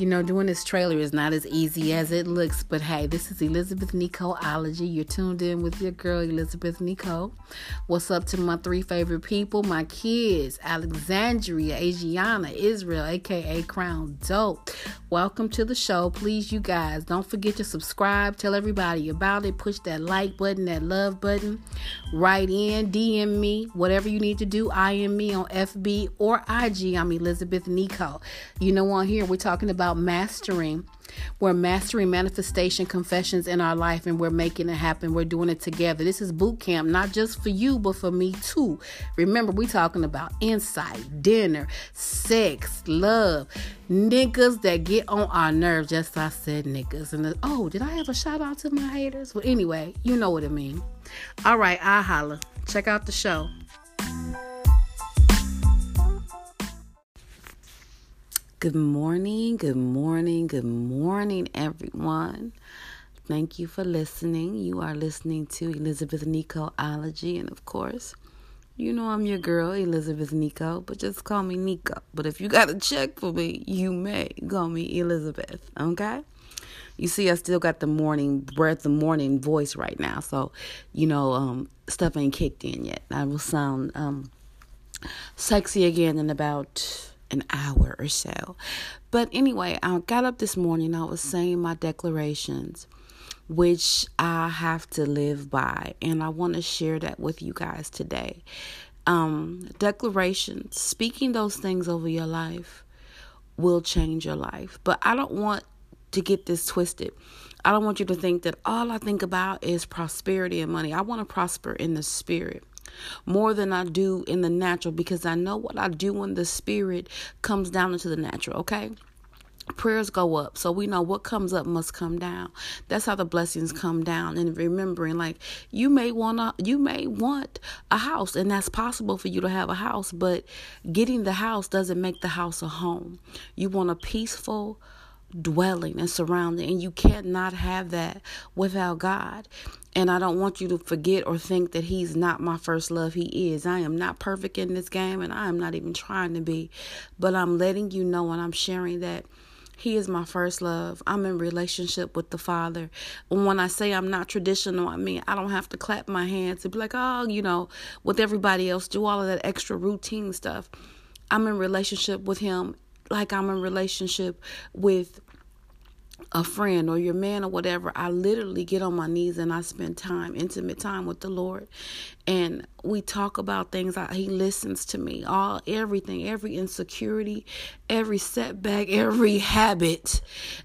You know, doing this trailer is not as easy as it looks, but hey, this is Elizabeth Nicoleology. You're tuned in with your girl, Elizabeth Nico. What's up to my three favorite people? My kids, Alexandria, Asiana, Israel, aka Crown Dope. Welcome to the show. Please, you guys, don't forget to subscribe. Tell everybody about it. Push that like button, that love button. Write in, DM me, whatever you need to do. I am me on FB or IG. I'm Elizabeth Nico. You know, on here, we're talking about about mastering. We're mastering manifestation confessions in our life and we're making it happen. We're doing it together. This is boot camp, not just for you, but for me too. Remember, we're talking about insight, dinner, sex, love, niggas that get on our nerves. Just I said niggas. And the, oh, did I have a shout out to my haters? Well, anyway, you know what I mean. All right, I holla. Check out the show. Good morning, good morning, good morning, everyone. Thank you for listening. You are listening to Elizabeth Nicoleology, and of course, you know I'm your girl, Elizabeth Nico, but just call me Nico. But if you got a check for me, you may call me Elizabeth, okay? You see, I still got the morning breath, the morning voice right now, so you know, um, stuff ain't kicked in yet. I will sound um, sexy again in about an hour or so. But anyway, I got up this morning, I was saying my declarations, which I have to live by, and I want to share that with you guys today. Um, declarations, speaking those things over your life will change your life. But I don't want to get this twisted. I don't want you to think that all I think about is prosperity and money. I want to prosper in the spirit more than I do in the natural because I know what I do in the spirit comes down into the natural, okay? prayers go up so we know what comes up must come down. That's how the blessings come down and remembering like you may want to you may want a house and that's possible for you to have a house but getting the house doesn't make the house a home. You want a peaceful dwelling and surrounding and you cannot have that without God and I don't want you to forget or think that He's not my first love. He is. I am not perfect in this game, and I am not even trying to be. But I'm letting you know and I'm sharing that He is my first love. I'm in relationship with the Father. And when I say I'm not traditional, I mean I don't have to clap my hands and be like, oh, you know, with everybody else, do all of that extra routine stuff. I'm in relationship with Him like I'm in relationship with a friend or your man or whatever, I literally get on my knees and I spend time, intimate time with the Lord. And we talk about things. I, he listens to me, all everything, every insecurity, every setback, every habit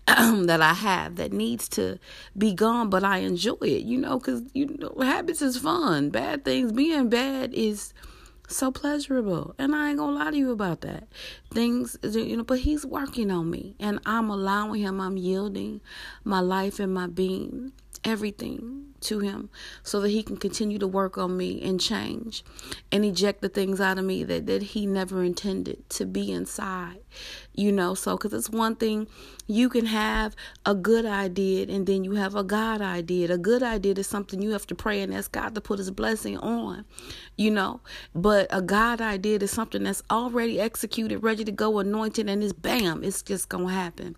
um, that I have that needs to be gone, but I enjoy it, you know, because, you know, habits is fun. Bad things, being bad is so pleasurable. And I ain't gonna lie to you about that. Things, you know, but he's working on me and I'm allowing him, I'm yielding my life and my being, everything to him so that he can continue to work on me and change and eject the things out of me that, that he never intended to be inside you know so because it's one thing you can have a good idea and then you have a god idea. A good idea is something you have to pray and ask god to put his blessing on you know? But a god idea is something that's already executed ready to go anointed and it's bam it's just gonna happen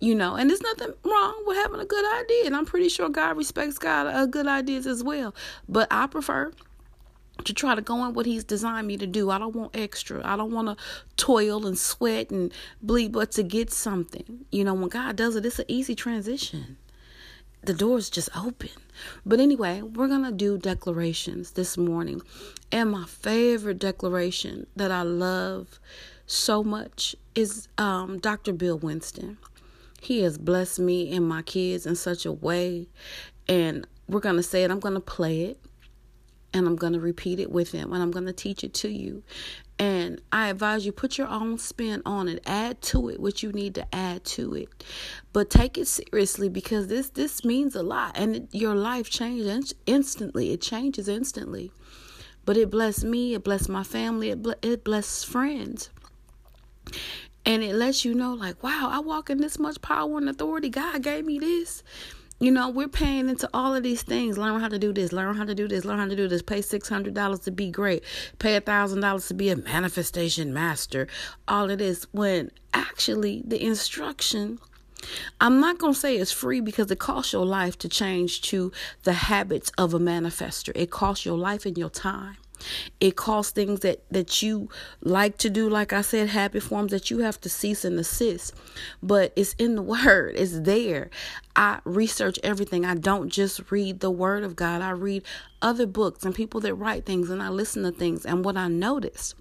you know? And there's nothing wrong with having a good idea and i'm pretty sure god respects god a good ideas as well. But I prefer to try to go in what he's designed me to do. I don't want extra. I don't want to toil and sweat and bleed, but to get something. You know, when God does it, it's an easy transition. The door's just open. But anyway, we're going to do declarations this morning. And my favorite declaration that I love so much is um, Dr. Bill Winston. He has blessed me and my kids in such a way. And we're going to say it. I'm going to play it and I'm going to repeat it with him and I'm going to teach it to you. And I advise you put your own spin on it. Add to it what you need to add to it. But take it seriously because this this means a lot and it, your life changes instantly. It changes instantly. But it blessed me, it blessed my family, it, ble- it blessed friends. And it lets you know like, wow, I walk in this much power and authority. God gave me this. You know, we're paying into all of these things. Learn how to do this, learn how to do this, learn how to do this. Pay $600 to be great, pay $1,000 to be a manifestation master. All of this when actually the instruction I'm not going to say it's free because it costs your life to change to the habits of a manifester. It costs your life and your time. It costs things that, that you like to do, like I said, habit forms that you have to cease and desist. But it's in the word, it's there. I research everything. I don't just read the word of God, I read other books and people that write things and I listen to things. And what I noticed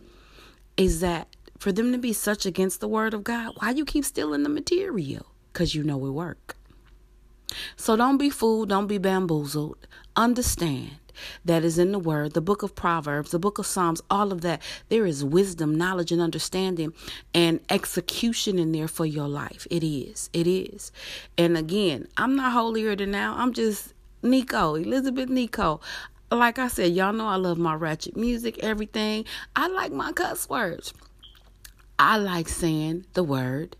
is that for them to be such against the word of God, why you keep stealing the material? because you know it work. So don't be fooled, don't be bamboozled. Understand that is in the word, the book of Proverbs, the book of Psalms, all of that. There is wisdom, knowledge, and understanding and execution in there for your life. It is. It is. And again, I'm not holier than now. I'm just Nico, Elizabeth Nico. Like I said, y'all know I love my ratchet music, everything. I like my cuss words. I like saying the word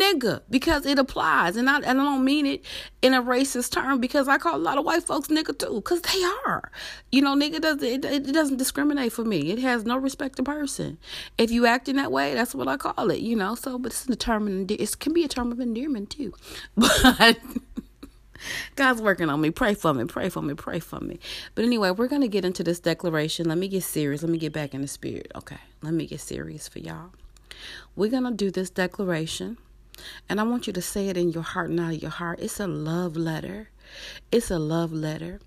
nigga because it applies and I, and I don't mean it in a racist term because I call a lot of white folks nigga too because they are you know nigga does it, it doesn't discriminate for me it has no respect to person if you act in that way that's what I call it you know so but it's a term it can be a term of endearment too but God's working on me. Pray for me. Pray for me. Pray for me. But anyway, we're going to get into this declaration. Let me get serious. Let me get back in the spirit. Okay. Let me get serious for y'all. We're going to do this declaration and I want you to say it in your heart and out of your heart. It's a love letter. It's a love letter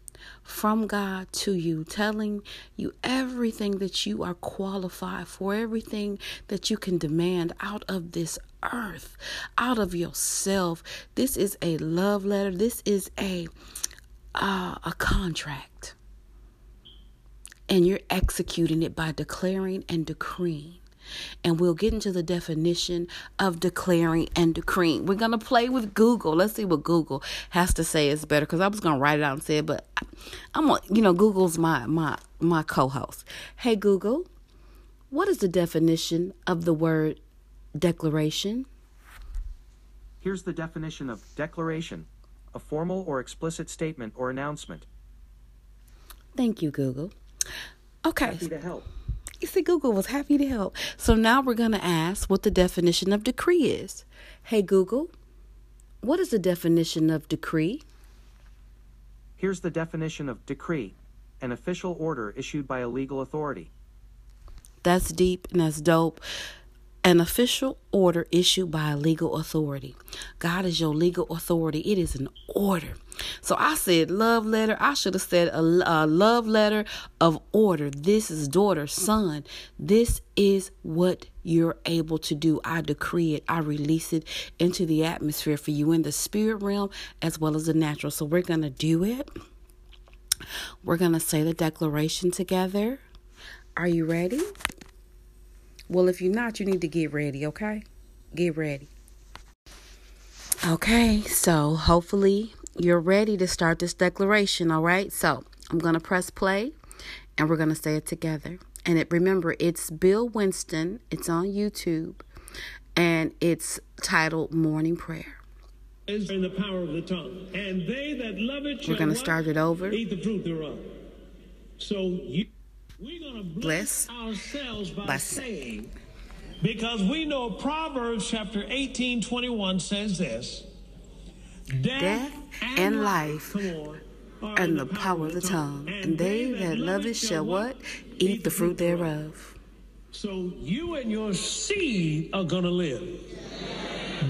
from God to you, telling you everything that you are qualified for, everything that you can demand out of this earth, out of yourself. This is a love letter. This is a uh, a contract. And you're executing it by declaring and decreeing and we'll get into the definition of declaring and decreeing. We're going to play with Google. Let's see what Google has to say is better because I was going to write it out and say it, but I'm, going to, you know, Google's my, my, my co host. Hey, Google, what is the definition of the word declaration? Here's the definition of declaration a formal or explicit statement or announcement. Thank you, Google. Okay. Happy to help. You see, Google was happy to help. So now we're going to ask what the definition of decree is. Hey, Google, what is the definition of decree? Here's the definition of decree an official order issued by a legal authority. That's deep and that's dope an official order issued by a legal authority. God is your legal authority. It is an order. So I said love letter. I should have said a, a, love letter of order. This is daughter, son. This is what you're able to do. I decree it. I release it into the atmosphere for you in the spirit realm as well as the natural. So we're going to do it. We're going to say the declaration together. Are you ready? Well, if you're not, you need to get ready, okay? Get ready. Okay, so hopefully you're ready to start this declaration, all right? So I'm going to press play and we're going to say it together. And it remember, it's Bill Winston, it's on YouTube, and it's titled Morning Prayer. In the power of the tongue, and they that love it We're going to start it over. Eat the fruit thereof. So you. We're going to bless, bless ourselves by bless. saying, because we know Proverbs chapter 18, 21 says this Death, Death and, and life in the power of the tongue, and they that love it shall what? Eat the fruit thereof. So you and your seed are going to live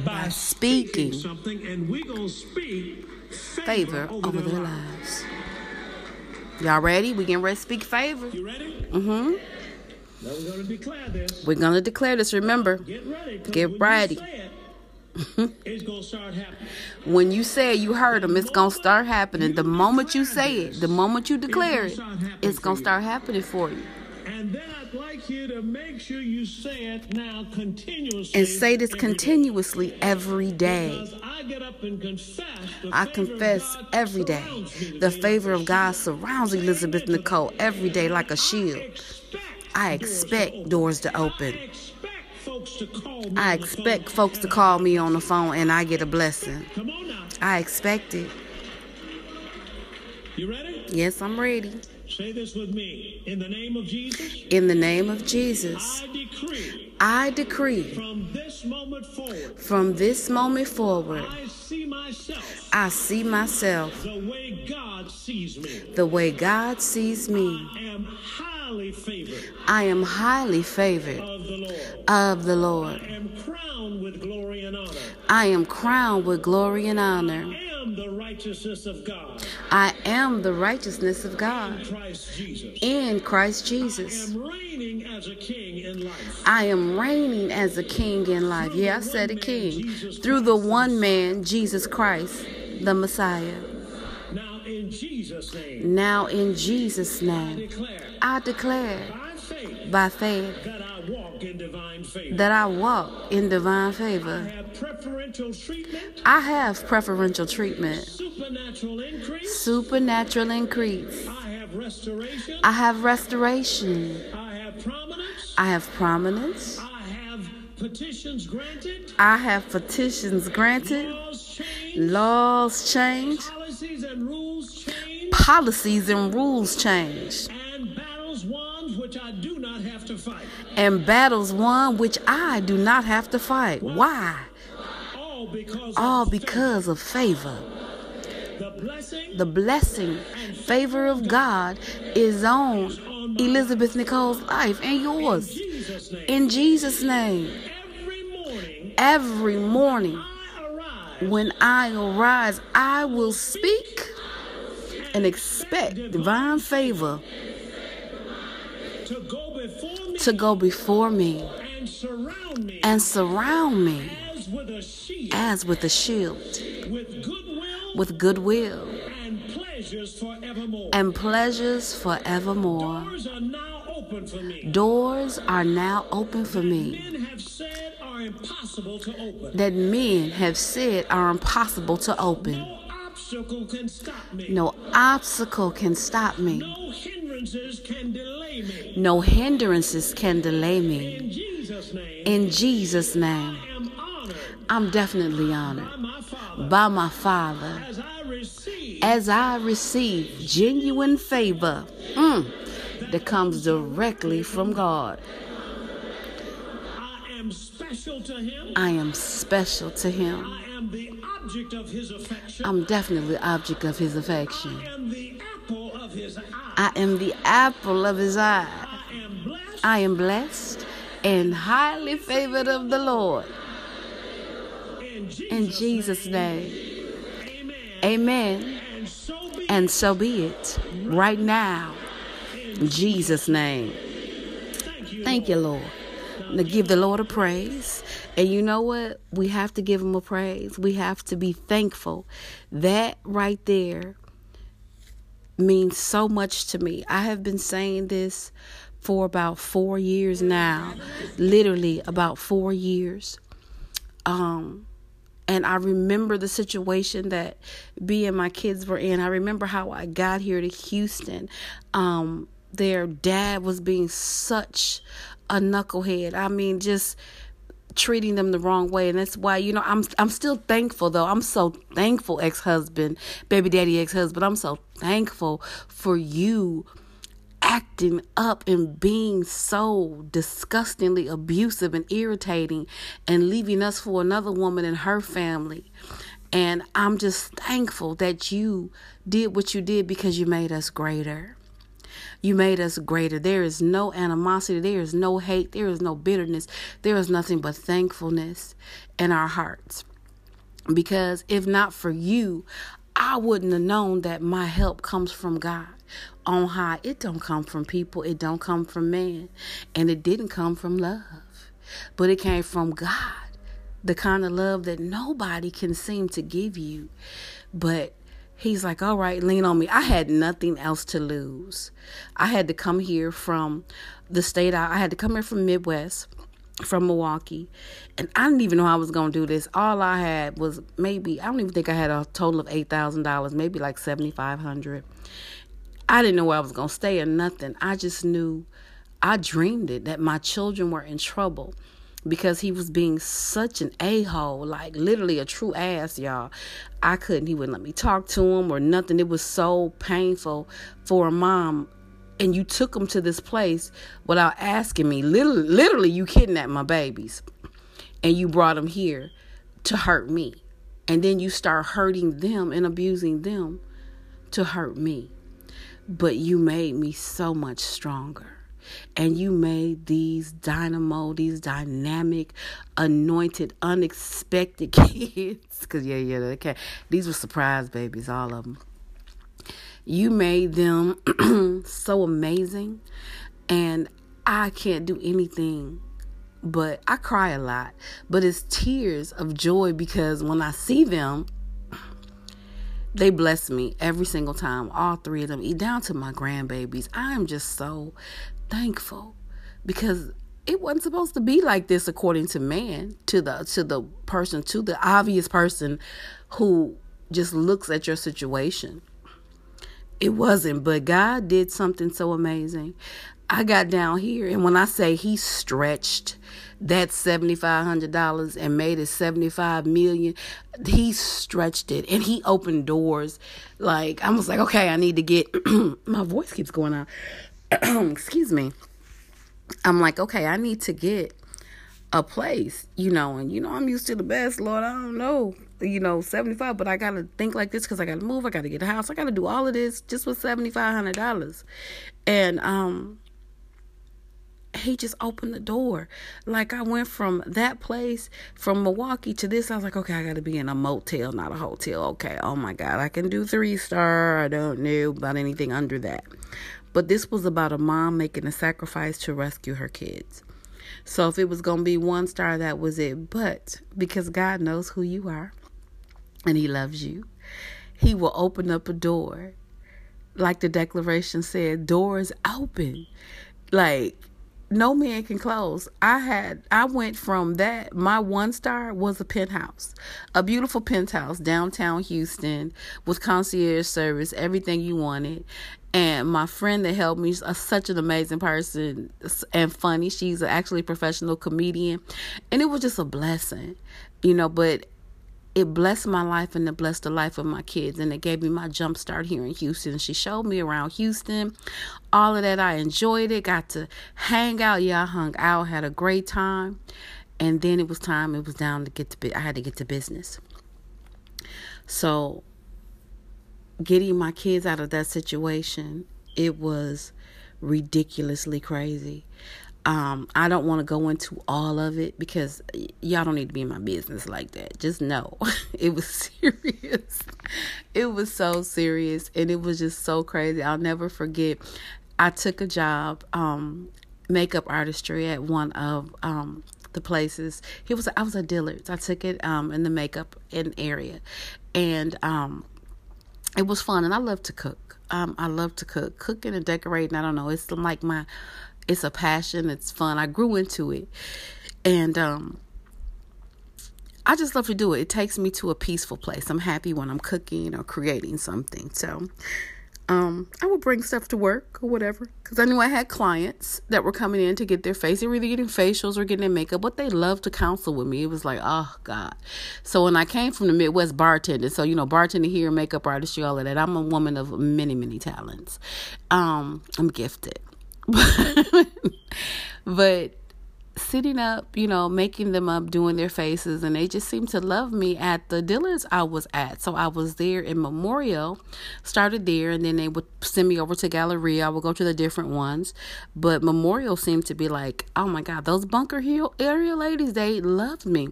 by, by speaking, speaking, something, and we're going to speak favor, favor over, over their, their lives. lives. Y'all ready? We can ready to speak favor. You ready? Mm-hmm. Now we're gonna declare this. We're gonna declare this. Remember. Get ready. Get ready. It, it's gonna start happening. When you say you heard them. It's gonna start happening. The moment you say it, the moment you declare it, it's gonna start happening for you. And then I'd like you to make sure you say it now continuously. And say this continuously every day. I get up and confess. I confess every day. The favor of God surrounds Elizabeth Nicole every day like a shield. I expect doors to open. I expect folks to call me on the phone and I get a blessing. I expect it. You ready? Yes, I'm ready. Say this with me. In the name of Jesus. In the name of Jesus. I decree. I decree. From this moment forward. From this moment forward. I see myself. I see myself. The way God sees me. The way God sees me. I am highly favored. I am highly favored the Lord. Of the Lord. I am crowned with glory and honor. I am crowned with glory and honor. I am the righteousness of God. I am the righteousness of God. In Christ Jesus. In Christ Jesus. I am reigning as a king in life. I am reigning as a king in life. Yeah, I said a king. Through the one man, Jesus Christ, the Messiah. Now in Jesus' name. Now in Jesus' name. I declare. I declare. By faith. By faith. That That I walk in divine favor. I have preferential treatment. I have preferential treatment. Supernatural increase. Supernatural increase. I have restoration. I have restoration. I have prominence. I have prominence. I have petitions granted. I have petitions granted. Laws change. Laws change. Policies and rules change. Policies and rules change. And battles won which I do not have to fight. And battles won which I do not have to fight. Why? All because All of because of favor. the blessing. The blessing, favor of God is on Elizabeth Nicole's life and yours. In Jesus' name. Every morning. Every morning when I arise, I will speak and expect divine favor to go before me. to go before me and surround me. and surround me as with a shield. as with a shield, with goodwill. with goodwill and pleasures forevermore. and pleasures forevermore. Doors are now open for me. Doors are now open for me Men have said are impossible to open. that men have said are impossible to open. No obstacle can stop me. No obstacle can stop me. No hindrances can delay me. No hindrances can delay me. In Jesus' name. In Jesus' name, I am I'm definitely honored by my Father by my Father as I receive as I receive genuine favor mm, that comes directly from God. I am special to Him. I am special to Him. I am the object of His affection. I'm definitely object of His affection. I am the apple of His eye. I am the apple of His eye. I am blessed. And highly favored of the Lord. In Jesus', name, Amen. And so be it right now. In Jesus' name. Thank you. Thank you, Lord. Now give the Lord a praise. And you know what? We have to give him a praise. We have to be thankful. That right there means so much to me. I have been saying this for about four years now. Literally about four years. Um and I remember the situation that B and my kids were in. I remember how I got here to Houston. Um, their dad was being such a knucklehead. I mean, just treating them the wrong way and that's why you know I'm I'm still thankful though. I'm so thankful ex-husband, baby daddy ex-husband. I'm so thankful for you acting up and being so disgustingly abusive and irritating and leaving us for another woman and her family. And I'm just thankful that you did what you did because you made us greater. You made us greater. There is no animosity. There is no hate. There is no bitterness. There is nothing but thankfulness in our hearts. Because if not for you, I wouldn't have known that my help comes from God on high. It don't come from people. It don't come from man. And it didn't come from love. But it came from God. The kind of love that nobody can seem to give you. But he's like, all right, lean on me. I had nothing else to lose. I had to come here from the state. I, I had to come here from Midwest, from Milwaukee. And I didn't even know I was going to do this. All I had was maybe, I don't even think I had a total of $8,000, maybe like 7500 I didn't know where I was going to stay or nothing. I just knew, I dreamed it, that my children were in trouble because he was being such an a-hole like literally a true ass y'all i couldn't he wouldn't let me talk to him or nothing it was so painful for a mom and you took them to this place without asking me. Literally, literally you kidnapped my babies and you brought them here to hurt me. And then you start hurting them and abusing them to hurt me. But you made me so much stronger. And you made these dynamo, these dynamic, anointed, unexpected kids. Because, yeah, yeah, okay. These were surprise babies, all of them. You made them so amazing. And I can't do anything but I cry a lot. But it's tears of joy because when I see them, they bless me every single time. All three of them, down to my grandbabies. I am just so thankful because it wasn't supposed to be like this according to man, to the to the person, to the obvious person who just looks at your situation. It wasn't, but God did something so amazing. I got down here, and when I say He stretched that $7500 and made it 75 million he stretched it and he opened doors like i was like okay i need to get my voice keeps going out excuse me i'm like okay i need to get a place you know and you know i'm used to the best lord i don't know you know 75 but i gotta think like this because i gotta move i gotta get a house i gotta do all of this just with $7500 and um he just opened the door. Like I went from that place from Milwaukee to this. I was like, okay, I got to be in a motel, not a hotel. Okay, oh my God, I can do three star. I don't know about anything under that. But this was about a mom making a sacrifice to rescue her kids. So if it was going to be one star, that was it. But because God knows who you are and He loves you, He will open up a door. Like the declaration said, doors open. Like no man can close. I had I went from that my one star was a penthouse. A beautiful penthouse downtown Houston with concierge service, everything you wanted. And my friend that helped me, uh, such an amazing person and funny. She's actually a professional comedian. And it was just a blessing, you know, but it blessed my life and it blessed the life of my kids and it gave me my jump start here in Houston. She showed me around Houston. All of that I enjoyed it. Got to hang out. Yeah, I hung out, had a great time. And then it was time, it was down to get to I had to get to business. So getting my kids out of that situation, it was ridiculously crazy. Um, I don't want to go into all of it because y'all don't need to be in my business like that. Just know it was serious. It was so serious and it was just so crazy. I'll never forget. I took a job, um, makeup artistry at one of um, the places. He was I was a Dillard's. I took it um, in the makeup in area, and um, it was fun. And I love to cook. Um, I love to cook, cooking and decorating. I don't know. It's like my it's a passion. It's fun. I grew into it. And um I just love to do it. It takes me to a peaceful place. I'm happy when I'm cooking or creating something. So um, I would bring stuff to work or whatever because I knew I had clients that were coming in to get their face. They were either getting facials or getting their makeup, but they loved to counsel with me. It was like, oh God. So when I came from the Midwest bartending, so you know, bartending here, makeup artistry, all of that. I'm a woman of many, many talents. Um, I'm gifted. but sitting up, you know, making them up, doing their faces, and they just seemed to love me at the Dillard's I was at. So I was there in Memorial, started there, and then they would send me over to Galleria. I would go to the different ones, but Memorial seemed to be like, oh my God, those Bunker Hill area ladies, they loved me.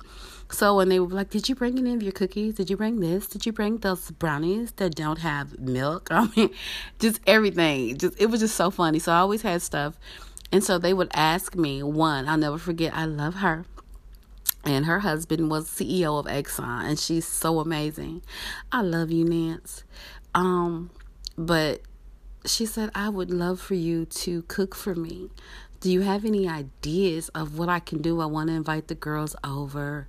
So when they were like, "Did you bring any of your cookies? Did you bring this? Did you bring those brownies that don't have milk?" I mean, just everything. Just it was just so funny. So I always had stuff, and so they would ask me. One, I'll never forget. I love her, and her husband was CEO of Exxon, and she's so amazing. I love you, Nance. Um, but she said, I would love for you to cook for me. Do you have any ideas of what I can do? I want to invite the girls over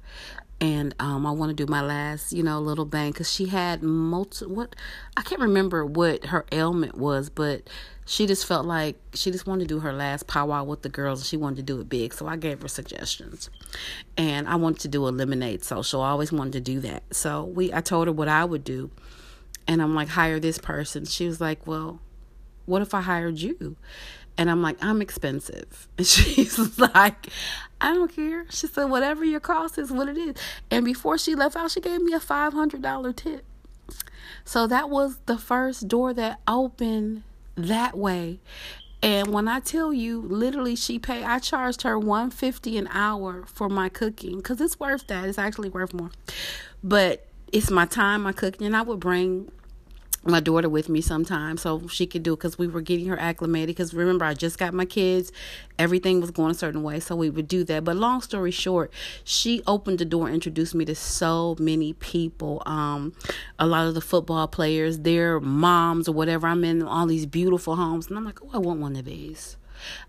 and um, I want to do my last, you know, little bang because she had multi. What I can't remember what her ailment was, but she just felt like she just wanted to do her last powwow with the girls. And She wanted to do it big, so I gave her suggestions, and I wanted to do a lemonade social. I always wanted to do that, so we. I told her what I would do, and I'm like, hire this person. She was like, well, What if I hired you? And I'm like, I'm expensive. And she's like, I don't care. She said, whatever your cost is, what it is. And before she left out, she gave me a $500 tip. So that was the first door that opened that way. And when I tell you, literally, she paid. I charged her 150 an hour for my cooking because it's worth that. It's actually worth more, but it's my time, my cooking, and I would bring my daughter with me sometimes so she could do it because we were getting her acclimated because remember i just got my kids everything was going a certain way so we would do that. But long story short she opened the door introduced me to so many people um a lot of the football players their moms or whatever. I'm in all these beautiful homes and i'm like oh i want one of these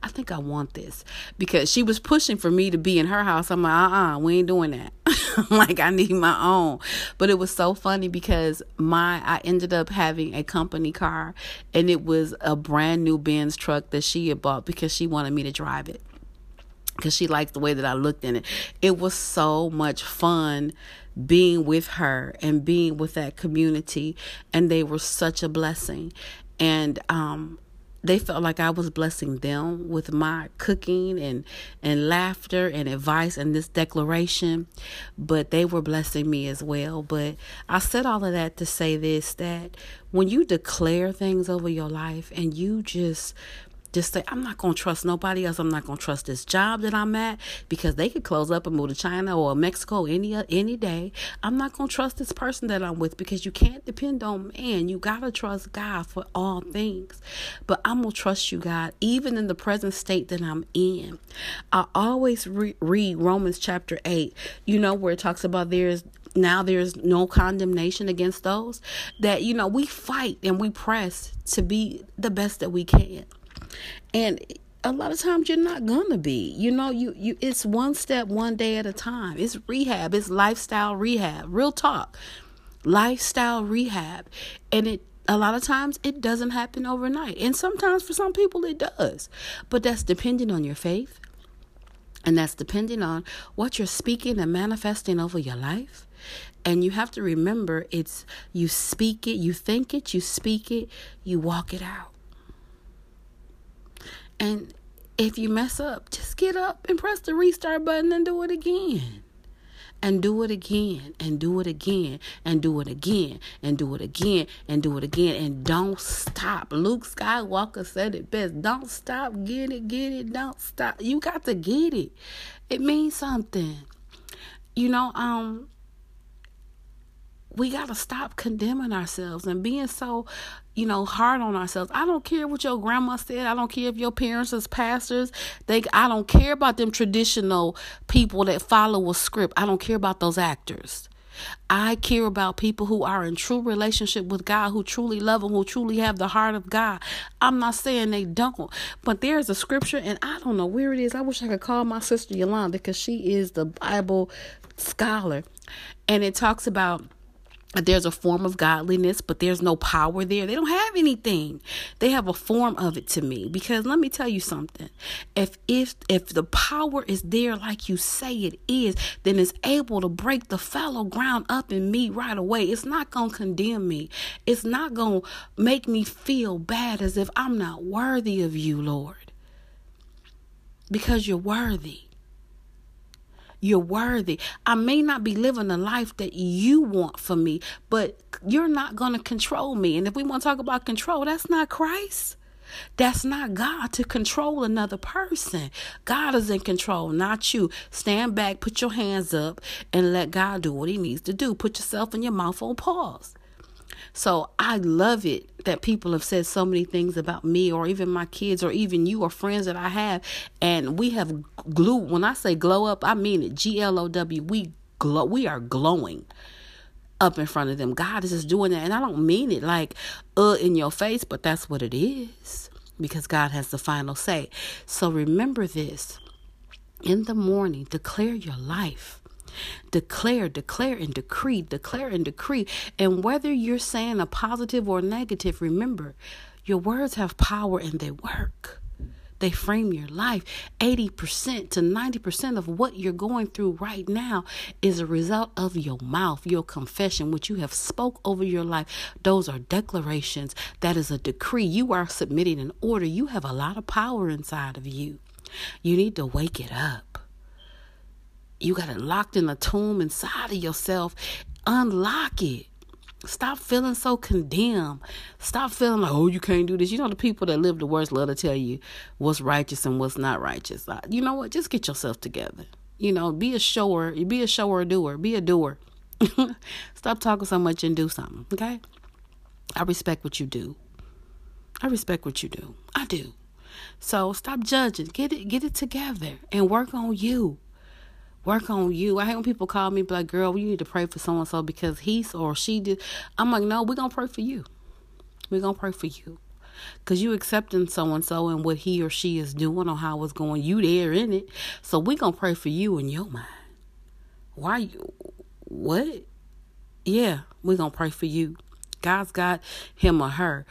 I think I want this because she was pushing for me to be in her house. I'm like, uh uh we ain't doing that. like, I need my own. But it was so funny because my, I ended up having a company car and it was a brand new Benz truck that she had bought because she wanted me to drive it because she liked the way that I looked in it. It was so much fun being with her and being with that community and they were such a blessing and um they felt like I was blessing them with my cooking and and laughter and advice and this declaration, but they were blessing me as well. But I said all of that to say this that when you declare things over your life and you just just say, I'm not going to trust nobody else. I'm not going to trust this job that I'm at because they could close up and move to China or Mexico any any day. I'm not going to trust this person that I'm with because you can't depend on man. You got to trust God for all things. But I'm going to trust you, God, even in the present state that I'm in. I always re- read Romans chapter 8, you know, where it talks about there's now there's no condemnation against those that you know we fight and we press to be the best that we can and a lot of times you're not gonna be you know you you it's one step one day at a time. It's rehab it's lifestyle rehab real talk. Lifestyle rehab. And it a lot of times it doesn't happen overnight. And sometimes for some people it does. But that's depending on your faith. And that's depending on what you're speaking and manifesting over your life. And you have to remember it's you speak it you think it you speak it you walk it out and if you mess up, just get up and press the restart button and do it again. And do it again, and do it again, and do it again, and do it again, and do it again, and don't stop. Luke Skywalker said it best don't stop, get it, get it, don't stop. You got to get it. It means something. You know, um, we got to stop condemning ourselves and being so, you know, hard on ourselves. I don't care what your grandma said. I don't care if your parents is pastors. They I don't care about them traditional people that follow a script. I don't care about those actors. I care about people who are in true relationship with God, who truly love Him, who truly have the heart of God. I'm not saying they don't, but there's a scripture, and I don't know where it is. I wish I could call my sister Yolanda because she is the Bible scholar, and it talks about there's a form of godliness, but there's no power there. They don't have anything. They have a form of it to me. Because let me tell you something. If if if the power is there like you say it is, then it's able to break the fallow ground up in me right away. It's not gonna condemn me. It's not gonna make me feel bad as if I'm not worthy of you, Lord. Because you're worthy. You're worthy. I may not be living the life that you want for me, but you're not going to control me. And if we want to talk about control, that's not Christ. That's not God to control another person. God is in control, not you. Stand back, put your hands up, and let God do what He needs to do. Put yourself and your mouth on pause. So I love it that people have said so many things about me or even my kids or even you or friends that I have. And we have glue. When I say glow up, I mean it. G L O W. We glow. We are glowing up in front of them. God is just doing that. And I don't mean it like uh in your face, but that's what it is. Because God has the final say. So remember this. In the morning, declare your life. Declare, declare, and decree, declare and decree. And whether you're saying a positive or negative, remember, your words have power and they work. they frame your life. 80% to 90% of what you're going through right now is a result of your mouth, your confession, what you have spoke over your life. Those are declarations. That is a decree. You are submitting an order. You have a lot of power inside of you. You need to wake it up. You got it locked in a tomb inside of yourself. Unlock it. Stop feeling so condemned. Stop feeling like, oh, you can't do this. You know, the people that live the worst love to tell you what's righteous and what's not righteous. Uh, you know what? Just get yourself together. You know, be a shower. Be a shower doer. Be a doer. Stop talking so much and do something. Okay? I respect what you do. I respect what you do. I do. So stop judging. Get it get it together and work on you. Work on you. I hate when people call me like, girl, you need to pray for so and so because he or she did. I'm like, no, we're gonna pray for you. We're gonna pray for you. Cause you accepting so and so and what he or she is doing or how it's going. You there in it. So we're gonna pray for you in your mind. Why you what? Yeah, we're gonna pray for you. God's got him or her.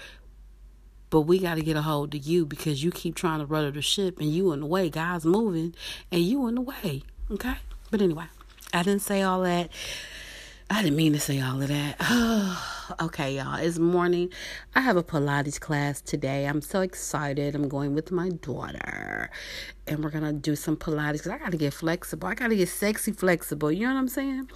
But we got to get a hold of you because you keep trying to rudder the ship and you in the way. God's moving and you in the way. Okay? But anyway, I didn't say all that. I didn't mean to say all of that. okay, y'all. It's morning. I have a Pilates class today. I'm so excited. I'm going with my daughter. And we're going to do some Pilates because I got to get flexible. I got to get sexy flexible. You know what I'm saying?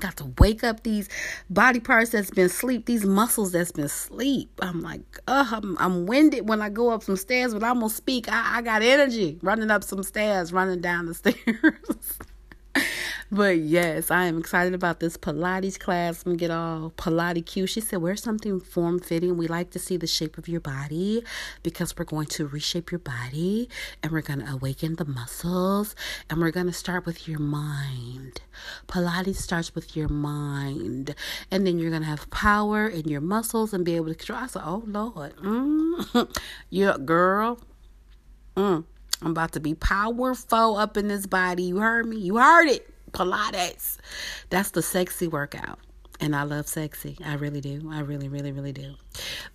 Got to wake up these body parts that's been sleep, these muscles that's been sleep. I'm like, uh, I'm, I'm winded when I go up some stairs, but I'm gonna speak. I, I got energy running up some stairs, running down the stairs. But yes, I am excited about this Pilates class. I'm gonna get all Pilates cute. She said, wear something form fitting. We like to see the shape of your body because we're going to reshape your body and we're gonna awaken the muscles and we're gonna start with your mind. Pilates starts with your mind, and then you're gonna have power in your muscles and be able to control. I said, Oh Lord, mm. yeah, girl. Mm. I'm about to be powerful up in this body. You heard me? You heard it. Pilates. That's the sexy workout. And I love sexy. I really do. I really, really, really do.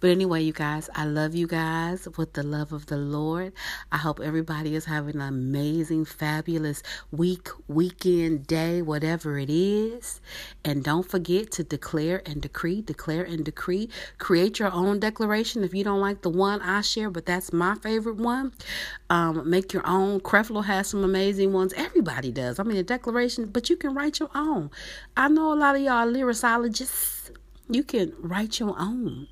But anyway, you guys, I love you guys with the love of the Lord. I hope everybody is having an amazing, fabulous week, weekend, day, whatever it is. And don't forget to declare and decree, declare and decree. Create your own declaration if you don't like the one I share, but that's my favorite one. Um, make your own. Creflo has some amazing ones. Everybody does. I mean, a declaration, but you can write your own. I know a lot of y'all lyricologists. You can write your own,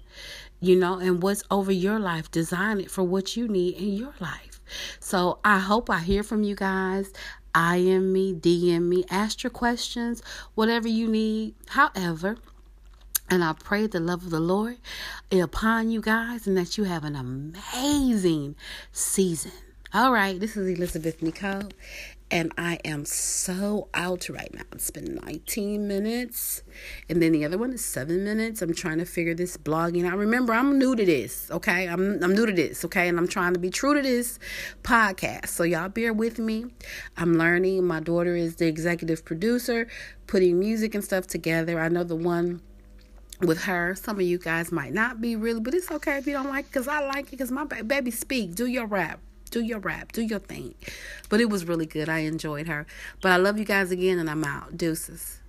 you know, and what's over your life, design it for what you need in your life. So I hope I hear from you guys. IM me, DM me, ask your questions, whatever you need. However, and I pray the love of the Lord upon you guys and that you have an amazing season. All right, this is Elizabeth Nicole, and I am so out right now. It's been 19 minutes, and then the other one is seven minutes. I'm trying to figure this blogging out. Remember, I'm new to this, okay? I'm I'm new to this, okay? And I'm trying to be true to this podcast. So y'all bear with me. I'm learning. My daughter is the executive producer, putting music and stuff together. I know the one with her. Some of you guys might not be really, but it's okay if you don't like it because I like it because my baby speak. Do your rap do your rap, do your thing. But it was really good. I enjoyed her. But I love you guys again, and I'm out. Deuces.